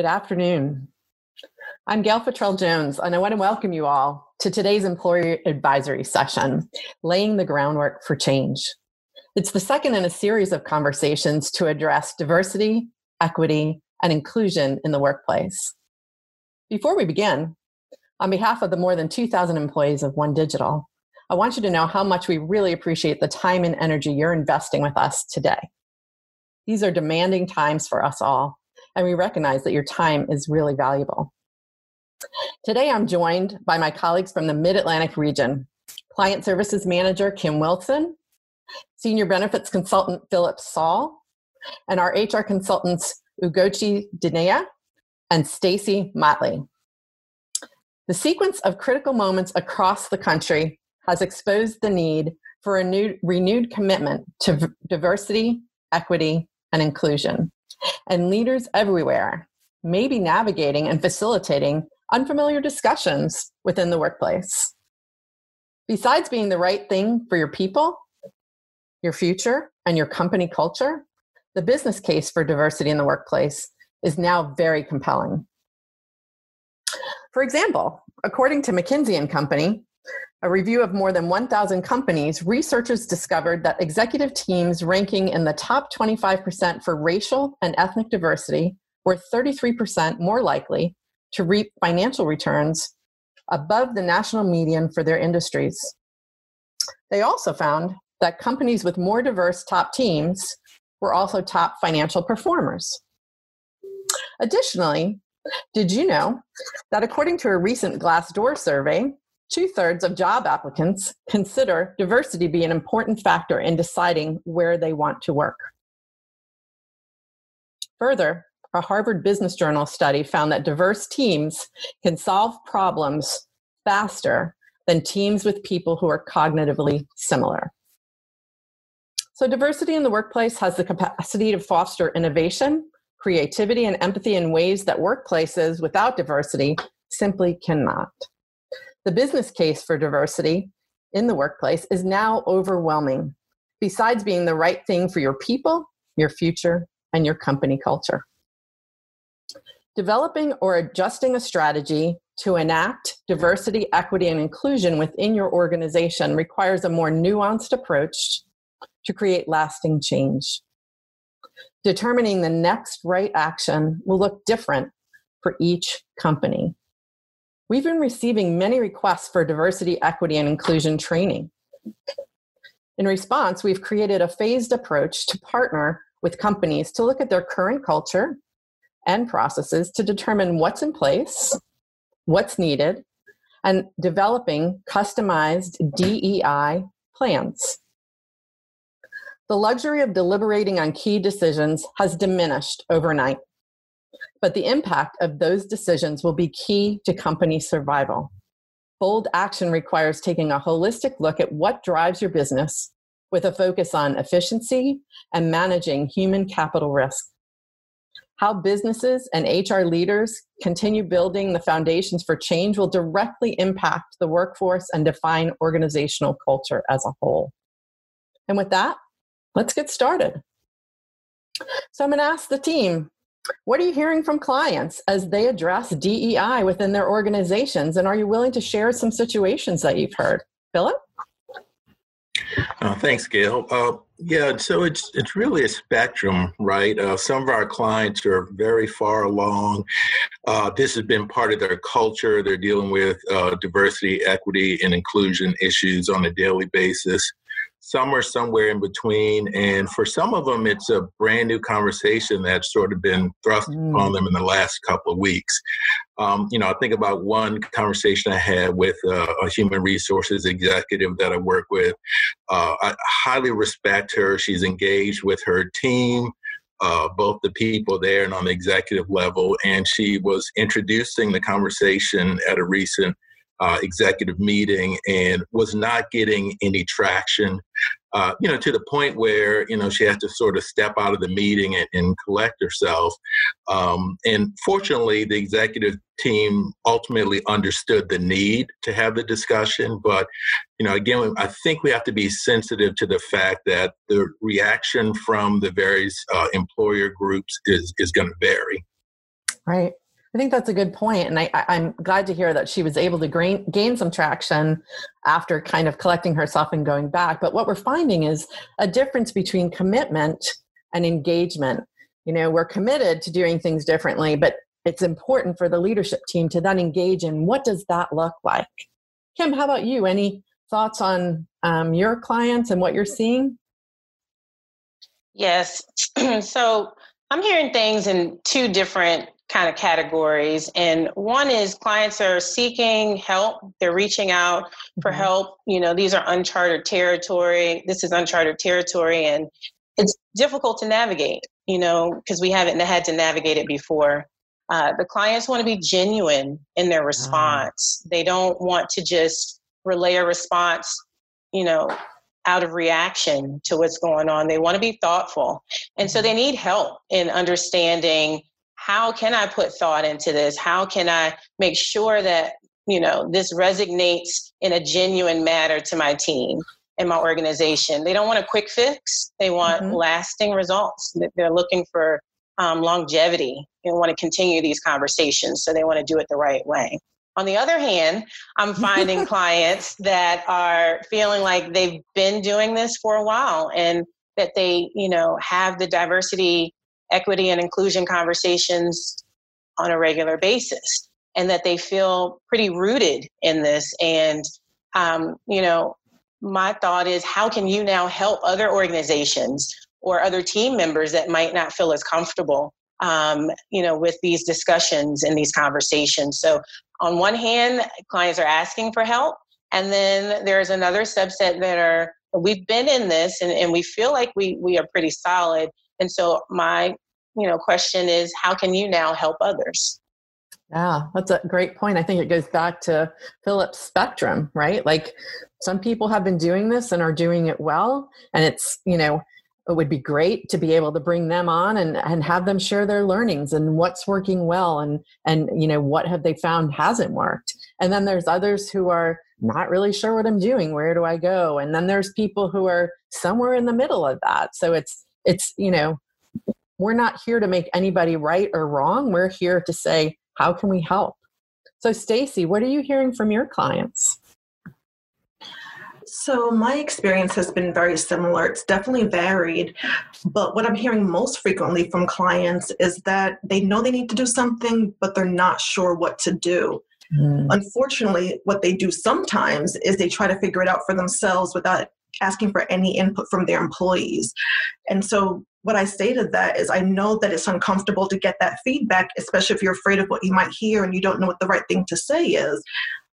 Good afternoon. I'm Gail Futrell Jones, and I want to welcome you all to today's Employer Advisory session, Laying the Groundwork for Change. It's the second in a series of conversations to address diversity, equity, and inclusion in the workplace. Before we begin, on behalf of the more than 2,000 employees of One Digital, I want you to know how much we really appreciate the time and energy you're investing with us today. These are demanding times for us all, and we recognize that your time is really valuable. Today, I'm joined by my colleagues from the Mid Atlantic region Client Services Manager Kim Wilson, Senior Benefits Consultant Philip Saul, and our HR consultants Ugochi Dinea and Stacy Motley. The sequence of critical moments across the country has exposed the need for a new, renewed commitment to diversity, equity, and inclusion and leaders everywhere may be navigating and facilitating unfamiliar discussions within the workplace. Besides being the right thing for your people, your future, and your company culture, the business case for diversity in the workplace is now very compelling. For example, according to McKinsey and Company, a review of more than 1,000 companies, researchers discovered that executive teams ranking in the top 25% for racial and ethnic diversity were 33% more likely to reap financial returns above the national median for their industries. They also found that companies with more diverse top teams were also top financial performers. Additionally, did you know that according to a recent Glassdoor survey, Two thirds of job applicants consider diversity be an important factor in deciding where they want to work. Further, a Harvard Business Journal study found that diverse teams can solve problems faster than teams with people who are cognitively similar. So, diversity in the workplace has the capacity to foster innovation, creativity, and empathy in ways that workplaces without diversity simply cannot. The business case for diversity in the workplace is now overwhelming, besides being the right thing for your people, your future, and your company culture. Developing or adjusting a strategy to enact diversity, equity, and inclusion within your organization requires a more nuanced approach to create lasting change. Determining the next right action will look different for each company. We've been receiving many requests for diversity, equity, and inclusion training. In response, we've created a phased approach to partner with companies to look at their current culture and processes to determine what's in place, what's needed, and developing customized DEI plans. The luxury of deliberating on key decisions has diminished overnight but the impact of those decisions will be key to company survival. Bold action requires taking a holistic look at what drives your business with a focus on efficiency and managing human capital risk. How businesses and HR leaders continue building the foundations for change will directly impact the workforce and define organizational culture as a whole. And with that, let's get started. So I'm going to ask the team what are you hearing from clients as they address DEI within their organizations? And are you willing to share some situations that you've heard? Philip? Uh, thanks, Gail. Uh, yeah, so it's it's really a spectrum, right? Uh, some of our clients are very far along. Uh, this has been part of their culture. They're dealing with uh, diversity, equity, and inclusion issues on a daily basis some are somewhere in between. And for some of them it's a brand new conversation that's sort of been thrust mm. upon them in the last couple of weeks. Um, you know i think about one conversation i had with uh, a human resources executive that i work with. Uh, i highly respect her. She's engaged with her team uh, both the people there and on the executive level. And she was introducing the conversation at a recent uh, executive meeting and was not getting any traction. Uh, you know, to the point where you know she had to sort of step out of the meeting and, and collect herself. Um, and fortunately, the executive team ultimately understood the need to have the discussion. But you know, again, I think we have to be sensitive to the fact that the reaction from the various uh, employer groups is is going to vary. Right. I think that's a good point, and I, am glad to hear that she was able to gain, gain some traction after kind of collecting herself and going back. But what we're finding is a difference between commitment and engagement. You know, we're committed to doing things differently, but it's important for the leadership team to then engage in what does that look like. Kim, how about you? Any thoughts on um, your clients and what you're seeing? Yes. so I'm hearing things in two different kind of categories. And one is clients are seeking help, they're reaching out for mm-hmm. help. You know, these are uncharted territory. This is uncharted territory, and it's difficult to navigate, you know, because we haven't had to navigate it before. Uh, the clients want to be genuine in their response. They don't want to just relay a response, you know, out of reaction to what's going on. They want to be thoughtful. And so mm-hmm. they need help in understanding how can I put thought into this? How can I make sure that, you know, this resonates in a genuine manner to my team and my organization? They don't want a quick fix. They want mm-hmm. lasting results. They're looking for um, longevity and want to continue these conversations. So they want to do it the right way. On the other hand, I'm finding clients that are feeling like they've been doing this for a while and that they, you know, have the diversity equity and inclusion conversations on a regular basis and that they feel pretty rooted in this. And um, you know my thought is how can you now help other organizations or other team members that might not feel as comfortable um, you know with these discussions and these conversations? So on one hand clients are asking for help and then there's another subset that are we've been in this and, and we feel like we we are pretty solid and so my, you know, question is how can you now help others? Yeah, that's a great point. I think it goes back to Philip's spectrum, right? Like some people have been doing this and are doing it well. And it's, you know, it would be great to be able to bring them on and, and have them share their learnings and what's working well and and you know what have they found hasn't worked and then there's others who are not really sure what i'm doing where do i go and then there's people who are somewhere in the middle of that so it's it's you know we're not here to make anybody right or wrong we're here to say how can we help so stacy what are you hearing from your clients so my experience has been very similar. It's definitely varied, but what I'm hearing most frequently from clients is that they know they need to do something, but they're not sure what to do. Mm. Unfortunately, what they do sometimes is they try to figure it out for themselves without asking for any input from their employees. And so what I say to that is I know that it's uncomfortable to get that feedback, especially if you're afraid of what you might hear and you don't know what the right thing to say is.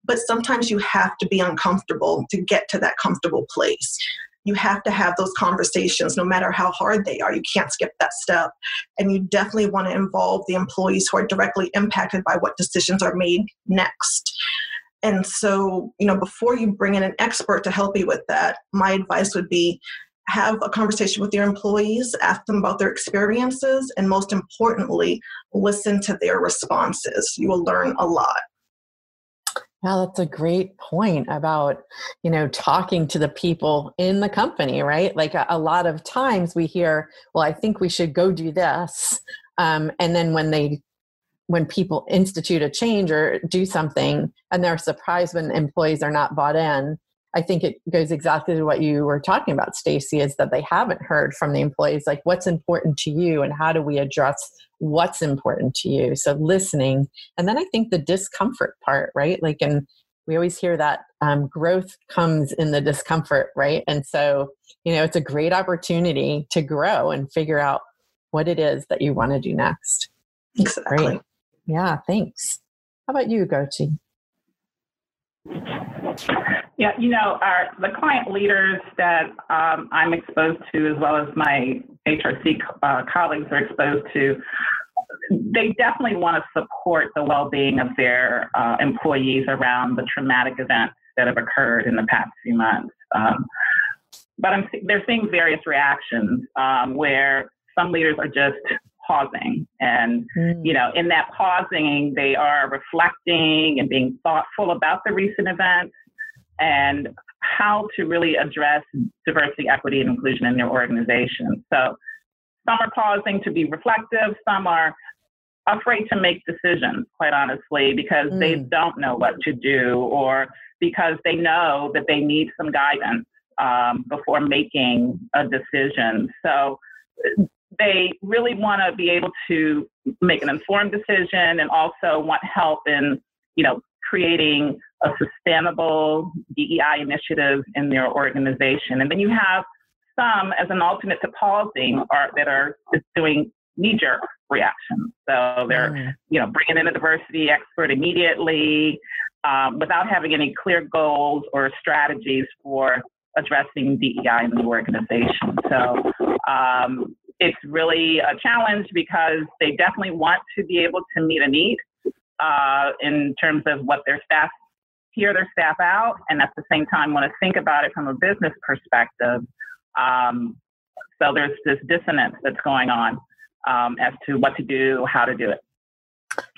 But sometimes you have to be uncomfortable to get to that comfortable place. You have to have those conversations no matter how hard they are. You can't skip that step. And you definitely want to involve the employees who are directly impacted by what decisions are made next. And so, you know, before you bring in an expert to help you with that, my advice would be have a conversation with your employees, ask them about their experiences, and most importantly, listen to their responses. You will learn a lot. Yeah, that's a great point about, you know, talking to the people in the company, right? Like a, a lot of times we hear, well, I think we should go do this. Um, and then when they when people institute a change or do something and they're surprised when employees are not bought in i think it goes exactly to what you were talking about stacy is that they haven't heard from the employees like what's important to you and how do we address what's important to you? So listening and then i think the discomfort part right? Like and we always hear that um, growth comes in the discomfort right? And so you know it's a great opportunity to grow and figure out what it is that you want to do next. Exactly. Great. Yeah, thanks. How about you, Gochi? Yeah, you know, our the client leaders that um, I'm exposed to, as well as my HRC uh, colleagues are exposed to, they definitely want to support the well-being of their uh, employees around the traumatic events that have occurred in the past few months. Um, but I'm, they're seeing various reactions um, where some leaders are just pausing. And, mm. you know, in that pausing, they are reflecting and being thoughtful about the recent events and how to really address diversity, equity, and inclusion in their organization. So some are pausing to be reflective, some are afraid to make decisions, quite honestly, because mm. they don't know what to do or because they know that they need some guidance um, before making a decision. So they really want to be able to make an informed decision and also want help in, you know, creating a sustainable DEI initiative in their organization. And then you have some as an alternate to pausing are that are just doing knee-jerk reactions. So they're, mm. you know, bringing in a diversity expert immediately um, without having any clear goals or strategies for addressing DEI in the organization. So um, it's really a challenge because they definitely want to be able to meet a need uh, in terms of what their staff hear their staff out, and at the same time want to think about it from a business perspective. Um, so there's this dissonance that's going on um, as to what to do, how to do it.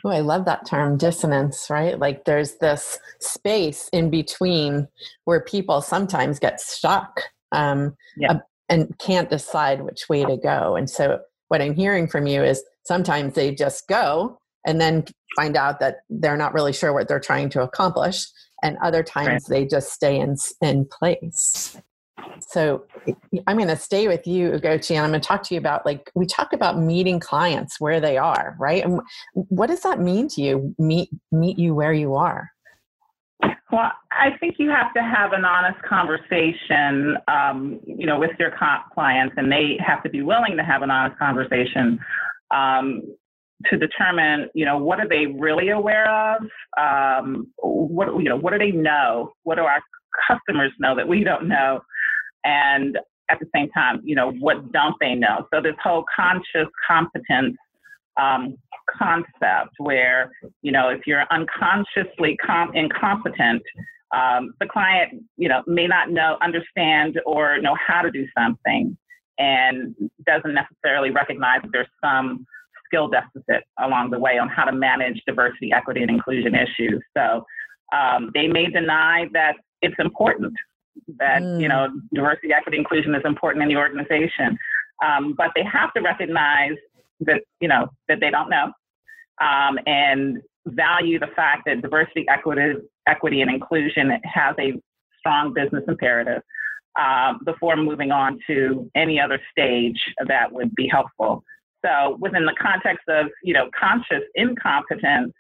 Oh, I love that term dissonance, right? Like there's this space in between where people sometimes get stuck um, yeah. And can't decide which way to go. And so, what I'm hearing from you is sometimes they just go and then find out that they're not really sure what they're trying to accomplish. And other times they just stay in, in place. So I'm going to stay with you, Ugochi, and I'm going to talk to you about like we talk about meeting clients where they are, right? And what does that mean to you? Meet meet you where you are. Well, I think you have to have an honest conversation, um, you know, with your clients, and they have to be willing to have an honest conversation um, to determine, you know, what are they really aware of? Um, what you know, what do they know? What do our customers know that we don't know? and at the same time, you know, what don't they know? So this whole conscious competence um, concept, where you know, if you're unconsciously com- incompetent, um, the client, you know, may not know, understand, or know how to do something, and doesn't necessarily recognize that there's some skill deficit along the way on how to manage diversity, equity, and inclusion issues. So um, they may deny that it's important that mm. you know diversity, equity, inclusion is important in the organization, um, but they have to recognize that you know that they don't know, um, and value the fact that diversity, equity, equity, and inclusion has a strong business imperative um, before moving on to any other stage that would be helpful. So within the context of you know conscious incompetence,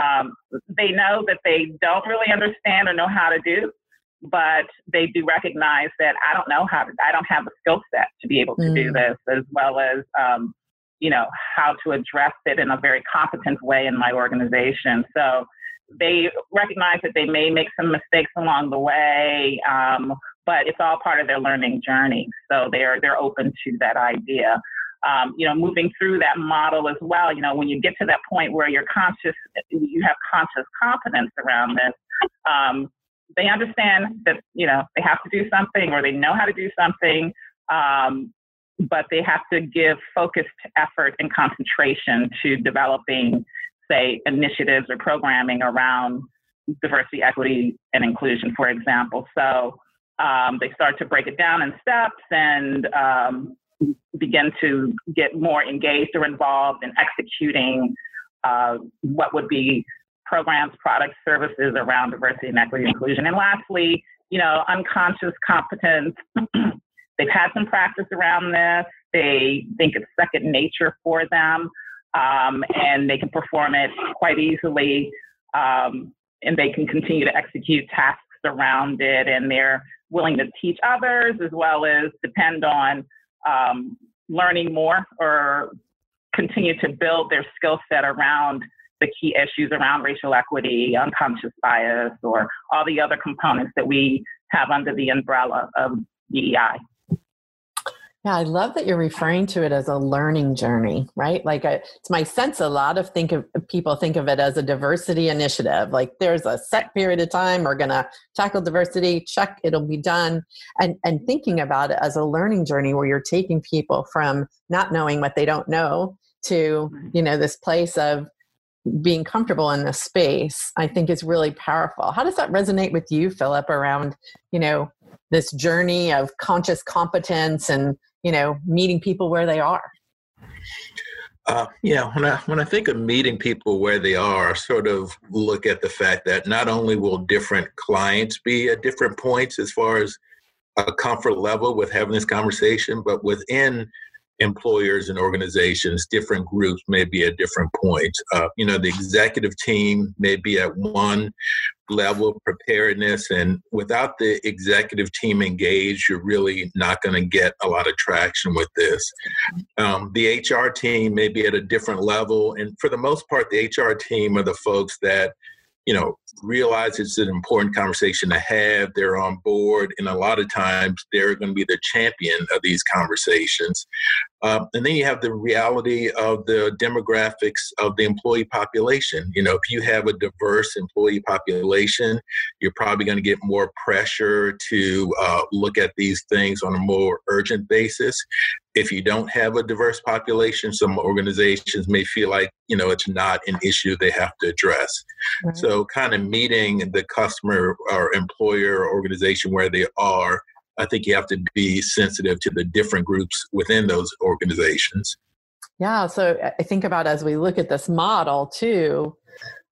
um, they know that they don't really understand or know how to do but they do recognize that I don't know how to, I don't have the skill set to be able to mm. do this, as well as, um, you know, how to address it in a very competent way in my organization. So they recognize that they may make some mistakes along the way, um, but it's all part of their learning journey. So they're they're open to that idea. Um, you know, moving through that model as well. You know, when you get to that point where you're conscious, you have conscious competence around this. Um, they understand that you know they have to do something or they know how to do something um, but they have to give focused effort and concentration to developing say initiatives or programming around diversity equity and inclusion for example so um, they start to break it down in steps and um, begin to get more engaged or involved in executing uh, what would be programs, products, services around diversity and equity and inclusion. And lastly, you know, unconscious competence. They've had some practice around this. They think it's second nature for them, um, and they can perform it quite easily. Um, and they can continue to execute tasks around it, and they're willing to teach others as well as depend on um, learning more or continue to build their skill set around the key issues around racial equity, unconscious bias, or all the other components that we have under the umbrella of DEI. Yeah, I love that you're referring to it as a learning journey, right? Like, I, it's my sense a lot of think of people think of it as a diversity initiative. Like, there's a set period of time we're going to tackle diversity. Check, it'll be done, and and thinking about it as a learning journey where you're taking people from not knowing what they don't know to you know this place of being comfortable in this space i think is really powerful how does that resonate with you philip around you know this journey of conscious competence and you know meeting people where they are Uh, yeah, when I when I think of meeting people where they are, I sort of look at the fact that not only will different clients be at different points as far as a comfort level with having this conversation, but within employers and organizations, different groups may be at different points. Uh, you know, the executive team may be at one level of preparedness, and without the executive team engaged, you're really not going to get a lot of traction with this. Um, the HR team may be at a different level, and for the most part, the HR team are the folks that you know, realize it's an important conversation to have. They're on board, and a lot of times they're going to be the champion of these conversations. Um, and then you have the reality of the demographics of the employee population. You know, if you have a diverse employee population, you're probably going to get more pressure to uh, look at these things on a more urgent basis. If you don't have a diverse population, some organizations may feel like, you know, it's not an issue they have to address. Right. So, kind of meeting the customer or employer or organization where they are I think you have to be sensitive to the different groups within those organizations. Yeah. So I think about as we look at this model too,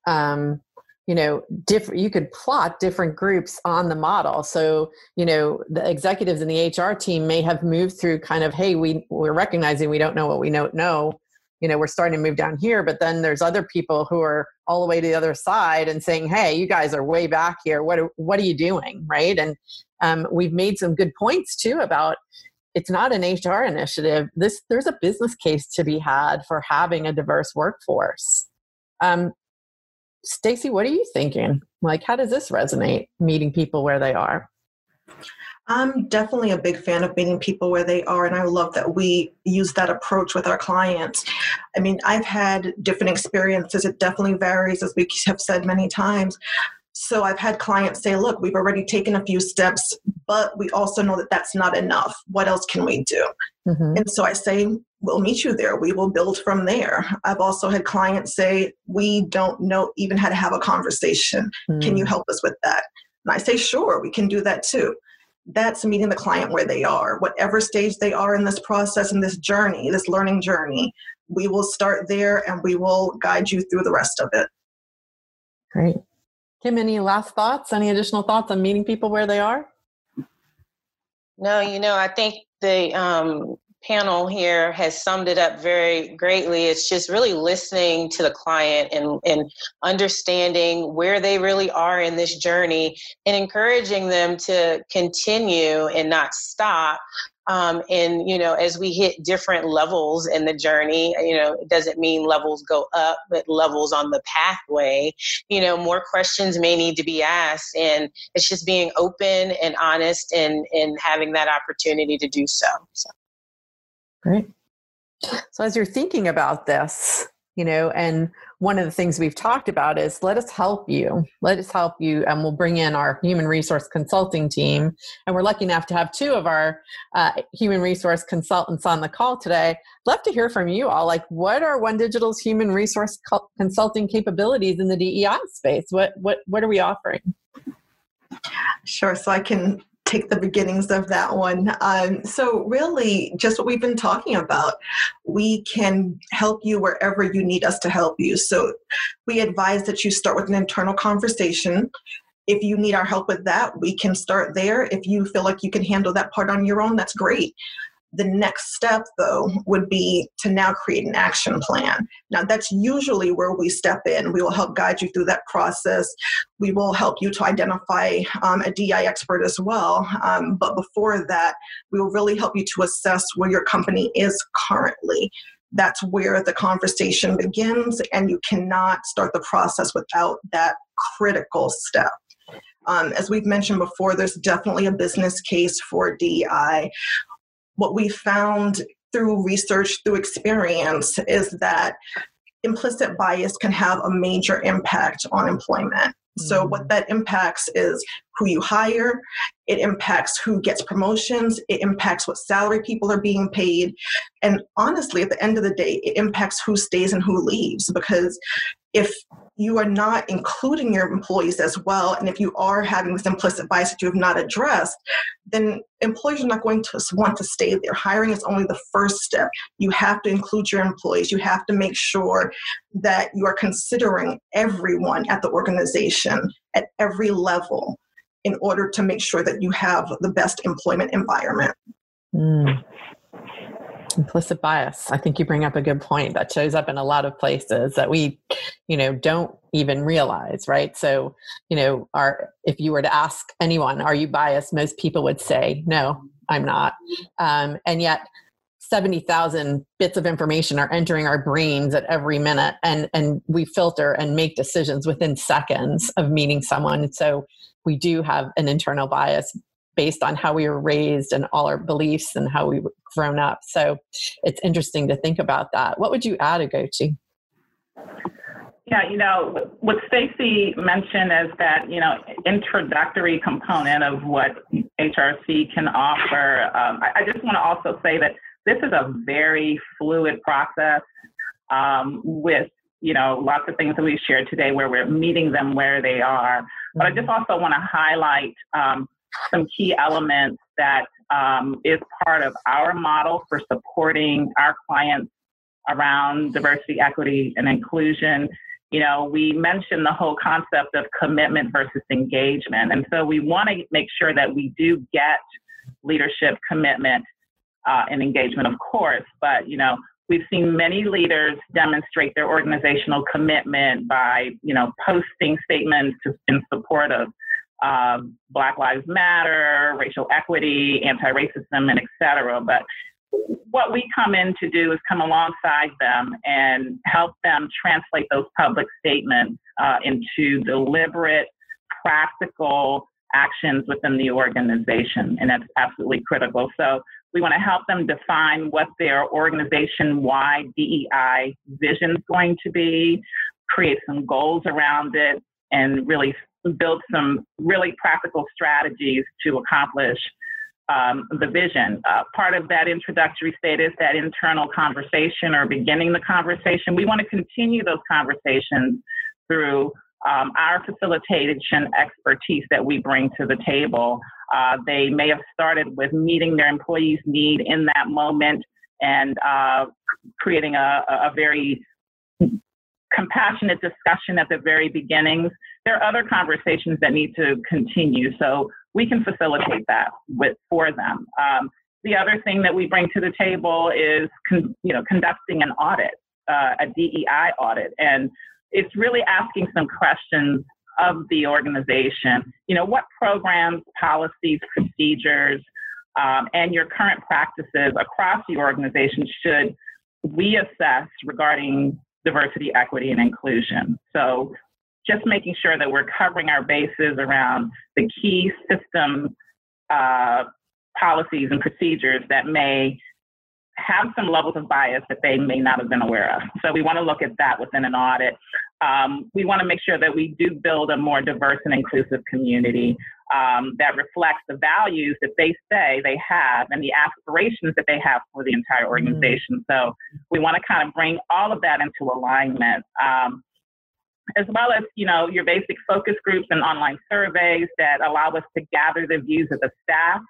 um, you know, different. You could plot different groups on the model. So you know, the executives in the HR team may have moved through kind of, hey, we we're recognizing we don't know what we don't know. You know, we're starting to move down here, but then there's other people who are all the way to the other side and saying, "Hey, you guys are way back here. What are, what are you doing?" Right? And um, we've made some good points too about it's not an HR initiative. This there's a business case to be had for having a diverse workforce. Um, Stacy, what are you thinking? Like, how does this resonate? Meeting people where they are. I'm definitely a big fan of meeting people where they are, and I love that we use that approach with our clients. I mean, I've had different experiences. It definitely varies, as we have said many times. So I've had clients say, look, we've already taken a few steps, but we also know that that's not enough. What else can we do? Mm-hmm. And so I say, we'll meet you there. We will build from there. I've also had clients say, we don't know even how to have a conversation. Mm-hmm. Can you mm. help us with that? And I say, sure, we can do that too. That's meeting the client where they are, whatever stage they are in this process, in this journey, this learning journey. We will start there and we will guide you through the rest of it. Great. Kim, any last thoughts? Any additional thoughts on meeting people where they are? No, you know, I think the um, panel here has summed it up very greatly. It's just really listening to the client and, and understanding where they really are in this journey and encouraging them to continue and not stop um, and you know as we hit different levels in the journey you know it doesn't mean levels go up but levels on the pathway you know more questions may need to be asked and it's just being open and honest and and having that opportunity to do so, so. Great so as you're thinking about this you know and one of the things we've talked about is let us help you let us help you and we'll bring in our human resource consulting team. And we're lucky enough to have two of our uh, human resource consultants on the call today. Love to hear from you all. Like what are one digital's human resource co- consulting capabilities in the dei space? What what what are we offering? Sure. So I can take the beginnings of that one. Um, so, really, just what we've been talking about, we can help you wherever you need us to help you. So, we advise that you start with an internal conversation. If you need our help with that, we can start there. If you feel like you can handle that part on your own, that's great. The next step, though, would be to now create an action plan. Now, that's usually where we step in. We will help guide you through that process. We will help you to identify um, a DI expert as well. Um, but before that, we will really help you to assess where your company is currently. That's where the conversation begins, and you cannot start the process without that critical step. Um, as we've mentioned before, there's definitely a business case for DI what we found through research, through experience, is that implicit bias can have a major impact on employment. So, mm-hmm. what that impacts is who you hire, it impacts who gets promotions, it impacts what salary people are being paid. And honestly, at the end of the day, it impacts who stays and who leaves because if you are not including your employees as well, and if you are having this implicit bias that you have not addressed, then employers are not going to want to stay there. Hiring is only the first step. You have to include your employees. You have to make sure that you are considering everyone at the organization at every level in order to make sure that you have the best employment environment. Mm. Implicit bias. I think you bring up a good point that shows up in a lot of places that we, you know, don't even realize, right? So, you know, are if you were to ask anyone, are you biased? Most people would say, no, I'm not. Um, and yet, 70,000 bits of information are entering our brains at every minute and and we filter and make decisions within seconds of meeting someone so we do have an internal bias based on how we were raised and all our beliefs and how we grown up so it's interesting to think about that what would you add Ugochi? Yeah, you know, what Stacy mentioned is that, you know, introductory component of what HRC can offer. Um, I, I, just want to also say that this is a very fluid process um, with you know lots of things that we've shared today where we're meeting them where they are but i just mm-hmm. also want to highlight um, some key elements that um, is part of our model for supporting our clients around diversity equity and inclusion. You know we mentioned the whole concept of commitment versus engagement. And so we want to make sure that we do get leadership commitment uh, and engagement, of course, but you know, we've seen many leaders demonstrate their organizational commitment by you know posting statements in support of uh, Black Lives Matter, racial equity, anti-racism, and et cetera. But what we come in to do is come alongside them and help them translate those public statements uh, into deliberate, practical actions within the organization, and that's absolutely critical. So we want to help them define what their organization wide DEI vision is going to be, create some goals around it, and really build some really practical strategies to accomplish um, the vision. Uh, part of that introductory state is that internal conversation or beginning the conversation. We want to continue those conversations through um, our facilitation expertise that we bring to the table. Uh, they may have started with meeting their employees' need in that moment and uh, creating a, a very compassionate discussion at the very beginnings. There are other conversations that need to continue, so we can facilitate that with for them. Um, the other thing that we bring to the table is, con, you know, conducting an audit, uh, a DEI audit, and it's really asking some questions of the organization. You know, what programs, policies, procedures, um, and your current practices across the organization should we assess regarding diversity, equity, and inclusion? So, just making sure that we're covering our bases around the key system uh, policies and procedures that may have some levels of bias that they may not have been aware of. So we want to look at that within an audit. Um, we want to make sure that we do build a more diverse and inclusive community um, that reflects the values that they say they have and the aspirations that they have for the entire mm-hmm. organization. Mm-hmm. So we want to kind of bring all of that into alignment. Um, as well as you know your basic focus groups and online surveys that allow us to gather the views of the staff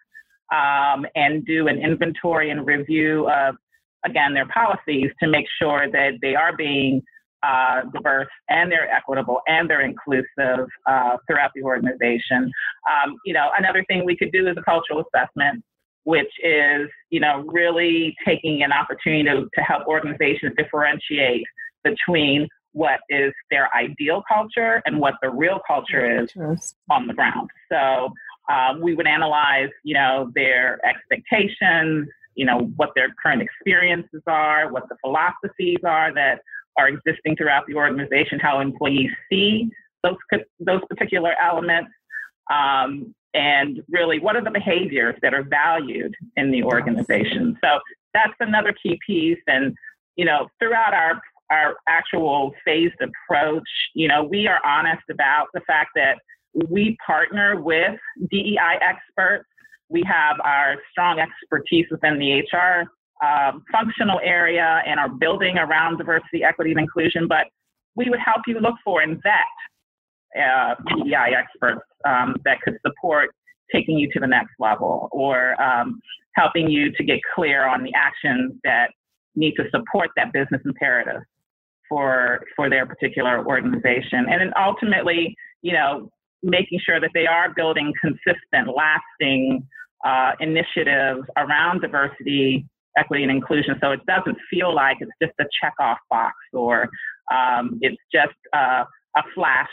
um, and do an inventory and review of, again, their policies to make sure that they are being uh, diverse and they're equitable and they're inclusive uh, throughout the organization. Um, you know, another thing we could do is a cultural assessment, which is, you know, really taking an opportunity to, to help organizations differentiate between what is their ideal culture and what the real culture is on the ground. So um, we would analyze, you know, their expectations, you know, what their current experiences are, what the philosophies are that are existing throughout the organization, how employees see those those particular elements, um, and really what are the behaviors that are valued in the organization. So that's another key piece, and you know, throughout our our actual phased approach, you know, we are honest about the fact that we partner with DEI experts. We have our strong expertise within the HR um, functional area and are building around diversity, equity, and inclusion. But we would help you look for and vet uh, DEI experts um, that could support taking you to the next level or um, helping you to get clear on the actions that need to support that business imperative for for their particular organization and then ultimately you know making sure that they are building consistent lasting uh, initiatives around diversity equity and inclusion so it doesn't feel like it's just a check off box or um, it's just uh, a flash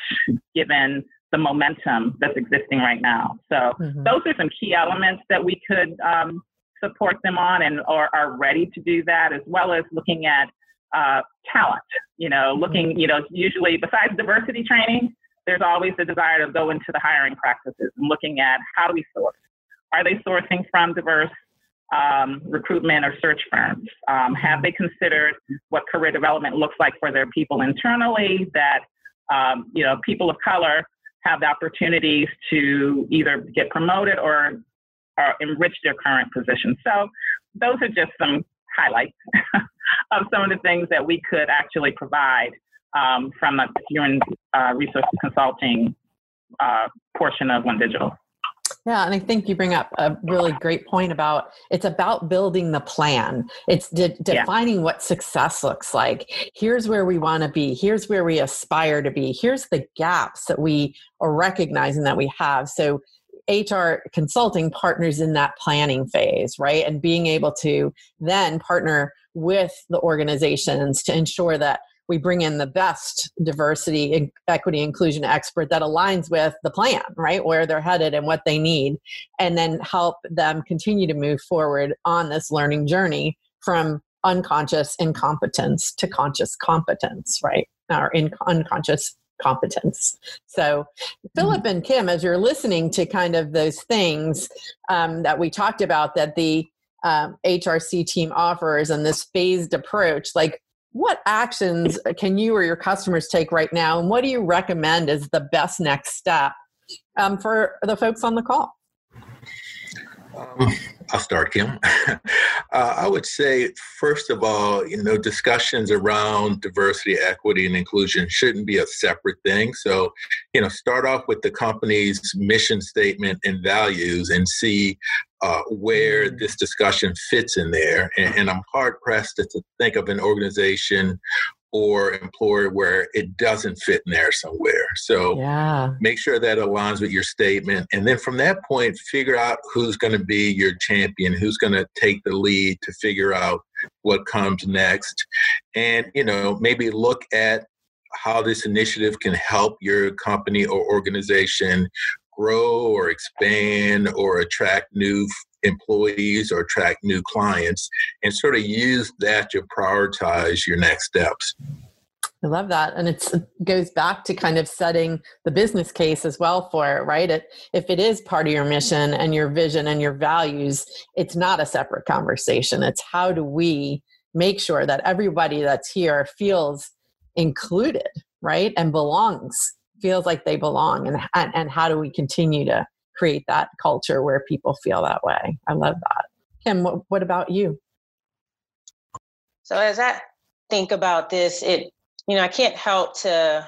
given the momentum that's existing right now. So mm-hmm. those are some key elements that we could um, support them on and or are ready to do that, as well as looking at uh, talent. You know, mm-hmm. looking, you know, usually besides diversity training, there's always the desire to go into the hiring practices and looking at how do we source. Are they sourcing from diverse um, recruitment or search firms? Um, have they considered what career development looks like for their people internally? That um, you know, people of color have the opportunities to either get promoted or, or enrich their current position. So those are just some highlights of some of the things that we could actually provide um, from a human uh, resource consulting uh, portion of One Digital. Yeah, and I think you bring up a really great point about it's about building the plan. It's de- defining yeah. what success looks like. Here's where we want to be. Here's where we aspire to be. Here's the gaps that we are recognizing that we have. So HR consulting partners in that planning phase, right? And being able to then partner with the organizations to ensure that we bring in the best diversity equity inclusion expert that aligns with the plan right? Where they're headed and what they need and then help them continue to move forward on this learning journey from unconscious incompetence to conscious competence right? Or in unconscious competence. So philip mm-hmm. and kim as you're listening to kind of those things um, that we talked about that the um, hrc team offers and this phased approach like what actions can you or your customers take right now? And what do you recommend as the best next step um, for the folks on the call um, I'll start, Kim. uh, I would say, first of all, you know, discussions around diversity, equity, and inclusion shouldn't be a separate thing. So, you know, start off with the company's mission statement and values and see uh, where mm-hmm. this discussion fits in there. And, and I'm hard pressed to, to think of an organization or employer where it doesn't fit in there somewhere. So yeah. make sure that aligns with your statement. And then from that point, figure out who's going to be your champion, who's going to take the lead to figure out what comes next. And, you know, maybe look at how this initiative can help your company or organization grow or expand or attract new employees or attract new clients and sort of use that to prioritize your next steps. I love that. And it goes back to kind of setting the business case as well for it, right? It, if it is part of your mission and your vision and your values, it's not a separate conversation. It's how do we make sure that everybody that's here feels included, right? And belongs, feels like they belong. And, and, and how do we continue to create that culture where people feel that way. I love that. Kim, what, what about you? So as I think about this, it you know I can't help to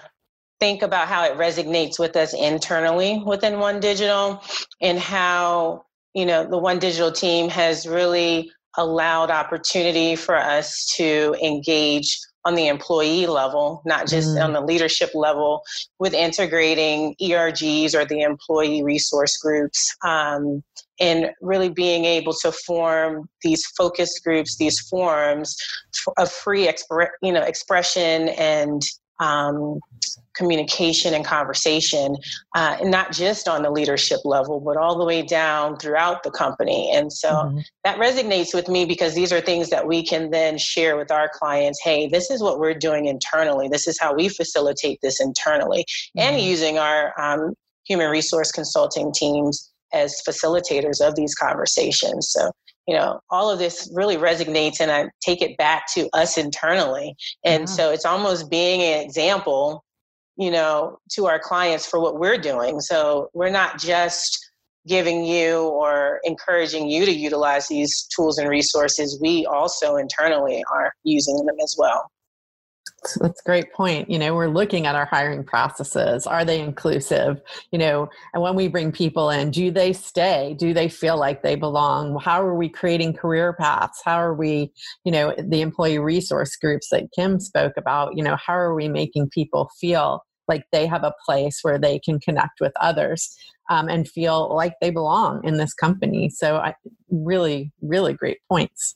think about how it resonates with us internally within One Digital, and how you know the One Digital team has really allowed opportunity for us to engage on the employee level, not just mm. on the leadership level, with integrating ERGs or the employee resource groups, um, and really being able to form these focus groups, these forums of free expre- you know, expression and um, communication and conversation, uh, and not just on the leadership level, but all the way down throughout the company. And so mm-hmm. that resonates with me because these are things that we can then share with our clients. Hey, this is what we're doing internally. This is how we facilitate this internally, mm-hmm. and using our um, human resource consulting teams as facilitators of these conversations. So you know all of this really resonates and i take it back to us internally and yeah. so it's almost being an example you know, to our clients for what we're doing. So we're not just giving you or encouraging you to utilize these tools and resources. We also internally are using them as well. That's a great point. You know, we're looking at our hiring processes. Are they inclusive? You know, and when we bring people in, do they stay? Do they feel like they belong? How are we creating career paths? How are we, you know, the employee resource groups that Kim spoke about, you know, how are we making people feel like they have a place where they can connect with others um, and feel like they belong in this company? So, I really, really great points.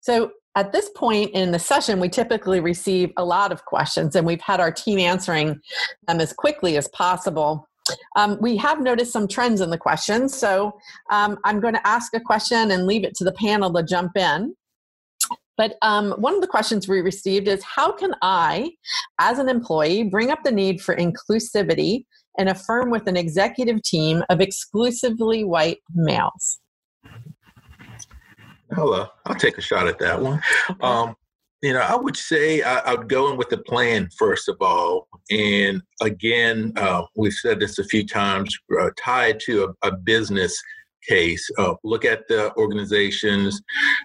So, at this point in the session, we typically receive a lot of questions, and we've had our team answering them as quickly as possible. Um, we have noticed some trends in the questions, so um, I'm going to ask a question and leave it to the panel to jump in. But um, one of the questions we received is How can I, as an employee, bring up the need for inclusivity in a firm with an executive team of exclusively white males? I'll, uh, I'll take a shot at that one. Um, you know, I would say I, would go in with the plan first of all. And again, uh, we've said this a few times, uh, tied to a, a business case. Uh, look at the organization's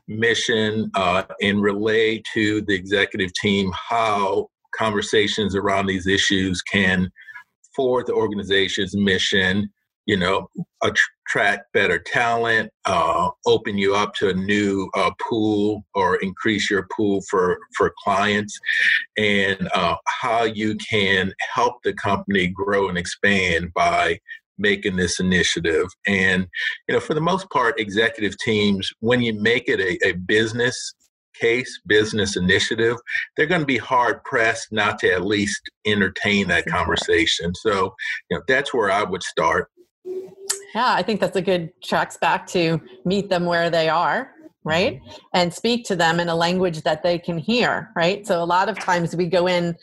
mission uh, and relay to the executive team how conversations around these issues can forward the organization's mission you know, attract better talent, uh, open you up to a new uh, pool or increase your pool for, for clients, and uh, how you can help the company grow and expand by making this initiative. And, you know, for the most part, executive teams, when you make it a, a business case, business initiative, they're going to be hard pressed not to at least entertain that conversation. So, you know, that's where I would start. Yeah, I think that's a good tracks back to meet them where they are, right? And speak to them in a language that they can hear, right? So a lot of times we go in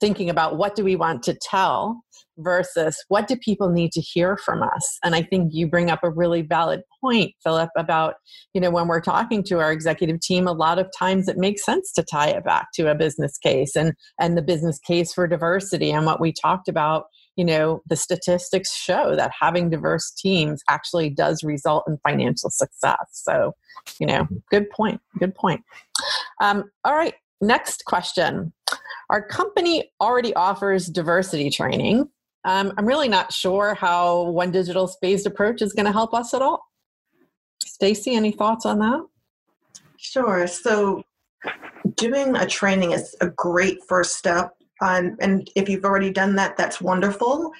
thinking about what do we want to tell versus what do people need to hear from us and i think you bring up a really valid point philip about you know when we're talking to our executive team a lot of times it makes sense to tie it back to a business case and and the business case for diversity and what we talked about you know the statistics show that having diverse teams actually does result in financial success. So you know good point good point. Um, all right next question. Our company already offers diversity training. Um, i'm really not sure how one digital phased approach is going to help us at all. Stacy any thoughts on that? Sure so doing a training is a great first step um, and if you've already done that, that's wonderful.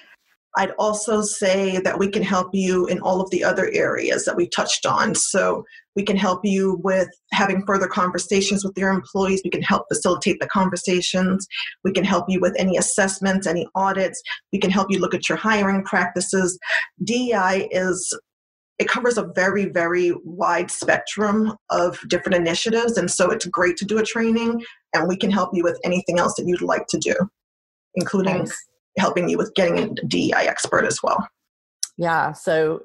I'd also say that we can help you in all of the other areas that we touched on. So we can help you with having further conversations with your employees. We can help facilitate the conversations. We can help you with any assessments, any audits. We can help you look at your hiring practices. DEI is it covers a very very wide spectrum of different initiatives and so it's great to do a training and we can help you with anything else that you'd like to do including nice. helping you with getting a dei expert as well. Yeah so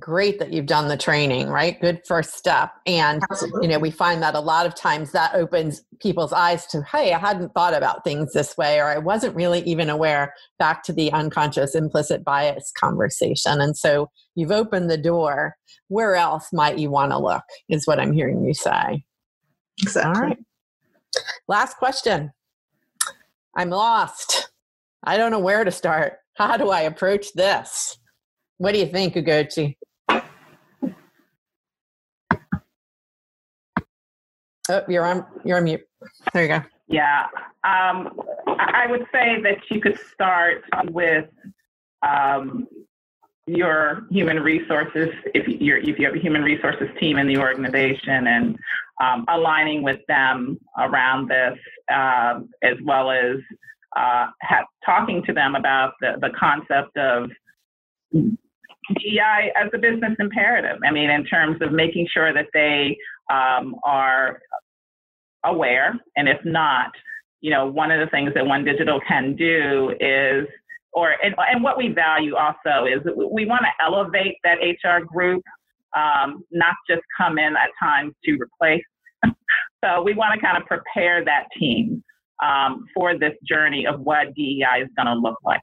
great that you've done the training right? Good first step. And Absolutely. you know we find that a lot of times that opens people's eyes to hey i hadn't thought about things this way or i wasn't really even aware back to the unconscious implicit bias conversation. And so you've opened the door. Where else might you want to look is what i'm hearing you say. Exactly. All right last question i'm lost i don't know where to start how do i approach this what do you think, Ugochi? Oh, you're on. You're on mute. There you go. Yeah, um, I would say that you could start with um, your human resources if you're if you have a human resources team in the organization and um, aligning with them around this, uh, as well as uh, talking to them about the, the concept of DEI as a business imperative. I mean, in terms of making sure that they um, are aware, and if not, you know, one of the things that One Digital can do is, or and, and what we value also is we want to elevate that HR group, um, not just come in at times to replace. so we want to kind of prepare that team um, for this journey of what DEI is going to look like.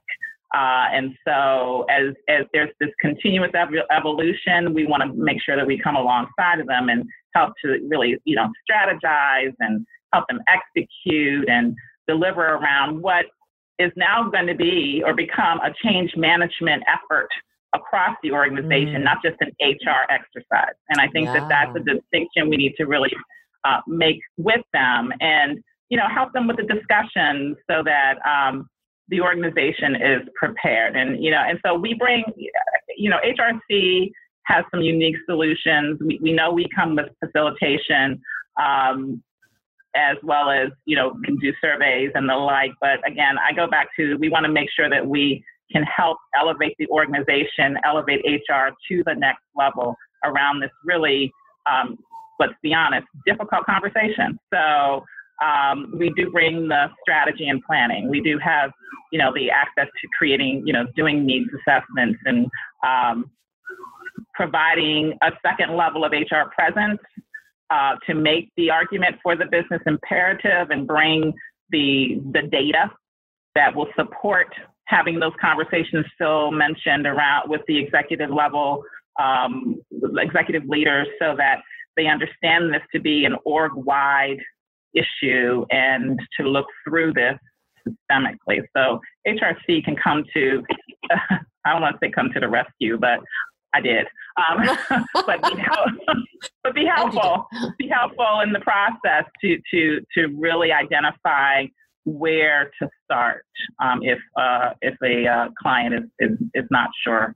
Uh, and so, as, as there's this continuous ev- evolution, we want to make sure that we come alongside of them and help to really, you know, strategize and help them execute and deliver around what is now going to be or become a change management effort across the organization, mm. not just an HR exercise. And I think yeah. that that's a distinction we need to really uh, make with them and, you know, help them with the discussions so that um, the organization is prepared. And, you know, and so we bring, you know, HRC has some unique solutions. We, we know we come with facilitation. Um, as well as you know can do surveys and the like. But again i go back to we want to make sure that we can help elevate the organization elevate hr to the next level around this really um, let's be honest difficult conversation. So um, we do bring the strategy and planning. We do have you know the access to creating you know doing needs assessments and um, providing a second level of hr presence uh, to make the argument for the business imperative and bring the, the data that will support having those conversations still mentioned around with the executive level um, executive leaders so that they understand this to be an org wide issue and to look through this systemically. So HRC can come to, I don't want to say come to the rescue, but I did. Um, but be but be helpful. Be helpful in the process to to to really identify where to start um, if uh, if a uh, client is, is is not sure.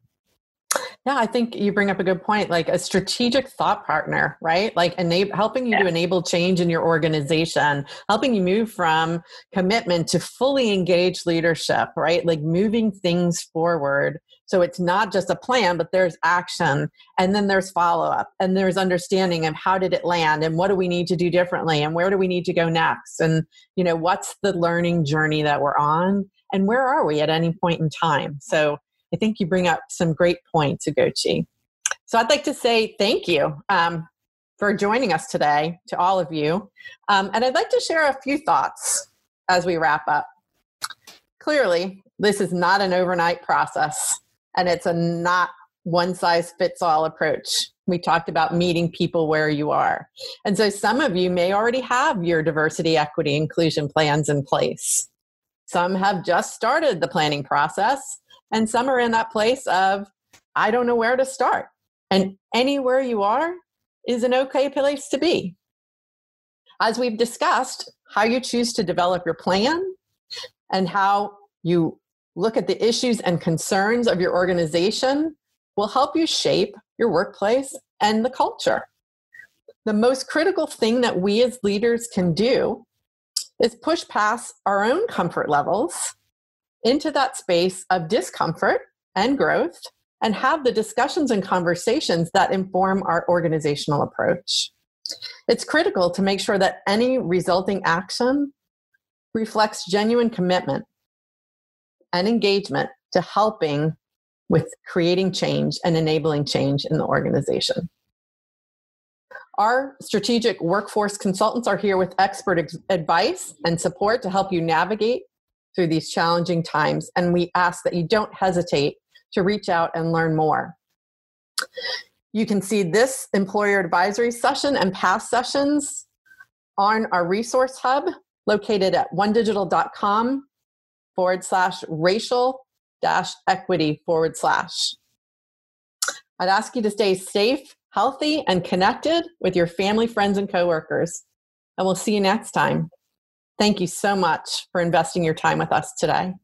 Yeah, I think you bring up a good point. Like a strategic thought partner, right? Like enable, helping you yeah. to enable change in your organization, helping you move from commitment to fully engaged leadership, right? Like moving things forward so it's not just a plan, but there's action and then there's follow up and there's understanding of how did it land and what do we need to do differently and where do we need to go next and you know what's the learning journey that we're on and where are we at any point in time. So I think you bring up some great points, Ugochi. So I'd like to say thank you um, for joining us today to all of you. Um, and I'd like to share a few thoughts as we wrap up. Clearly, this is not an overnight process and it's a not one size fits all approach. We talked about meeting people where you are. And so some of you may already have your diversity, equity, inclusion plans in place. Some have just started the planning process, and some are in that place of, I don't know where to start. And anywhere you are is an okay place to be. As we've discussed, how you choose to develop your plan and how you look at the issues and concerns of your organization will help you shape your workplace and the culture. The most critical thing that we as leaders can do is push past our own comfort levels into that space of discomfort and growth and have the discussions and conversations that inform our organizational approach. It's critical to make sure that any resulting action reflects genuine commitment and engagement to helping with creating change and enabling change in the organization. Our strategic workforce consultants are here with expert ex- advice and support to help you navigate through these challenging times, and we ask that you don't hesitate to reach out and learn more. You can see this employer advisory session and past sessions on our resource hub located at onedigital.com forward slash racial dash equity forward slash. I'd ask you to stay safe, healthy, and connected with your family, friends, and coworkers. And we'll see you next time. Thank you so much for investing your time with us today.